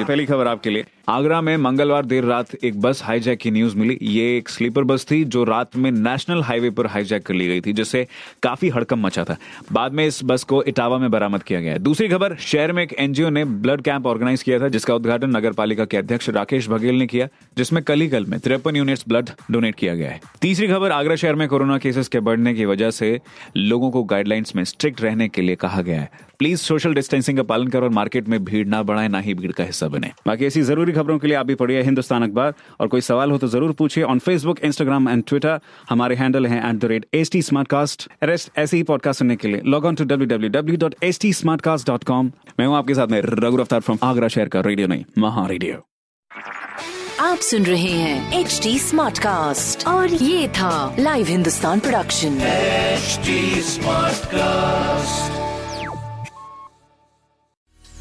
जी, पहली खबर आपके लिए। आगरा में मंगलवार देर रात एक बस हाईजैक की न्यूज़ मिली। ये एक स्लीपर बस थी जो रात में नेशनल हाईवे पर हाईजैक कर ली गई थी, जिससे काफ़ी हड़कम मचा था। बाद में इस बस को इटावा में बरामद किया गया दूसरी खबर, शहर में एक एनजीओ ने ब्लड कैंप ऑर्गेनाइज किया था, जिसका उद्घाटन नगर के अध्यक्ष राकेश बघेल ने किया, जिसमें कल ही कल में तिरपन यूनिट्स ब्लड डोनेट किया गया है। तीसरी खबर, आगरा शहर में कोरोना केसेस के बढ़ने की वजह से लोगों को गाइडलाइंस में स्ट्रिक्ट रहने के लिए कहा गया है। प्लीज़ सोशल डिस्टेंसिंग का पालन करो और मार्केट में भीड़ ना बढ़ाए, ना ही भीड़ का हिस्सा बने। बाकी ऐसी ज़रूरी खबरों के लिए आप भी पढ़िए हिंदुस्तान अखबार। और कोई सवाल हो तो ज़रूर पूछिए on Facebook Instagram and Twitter हमारे हैंडल है at the rate H T Smartcast rest ऐसे ही पॉडकास्ट सुनने के लिए log on to W W W dot S T Smartcast dot com मैं हूँ आपके साथ में रघु रफ्तार फ्रॉम आगरा शहर का रेडियो नहीं महा रेडियो आप सुन रहे हैं एच टी स्मार्ट कास्ट और ये था Live Hindustan production Smartcast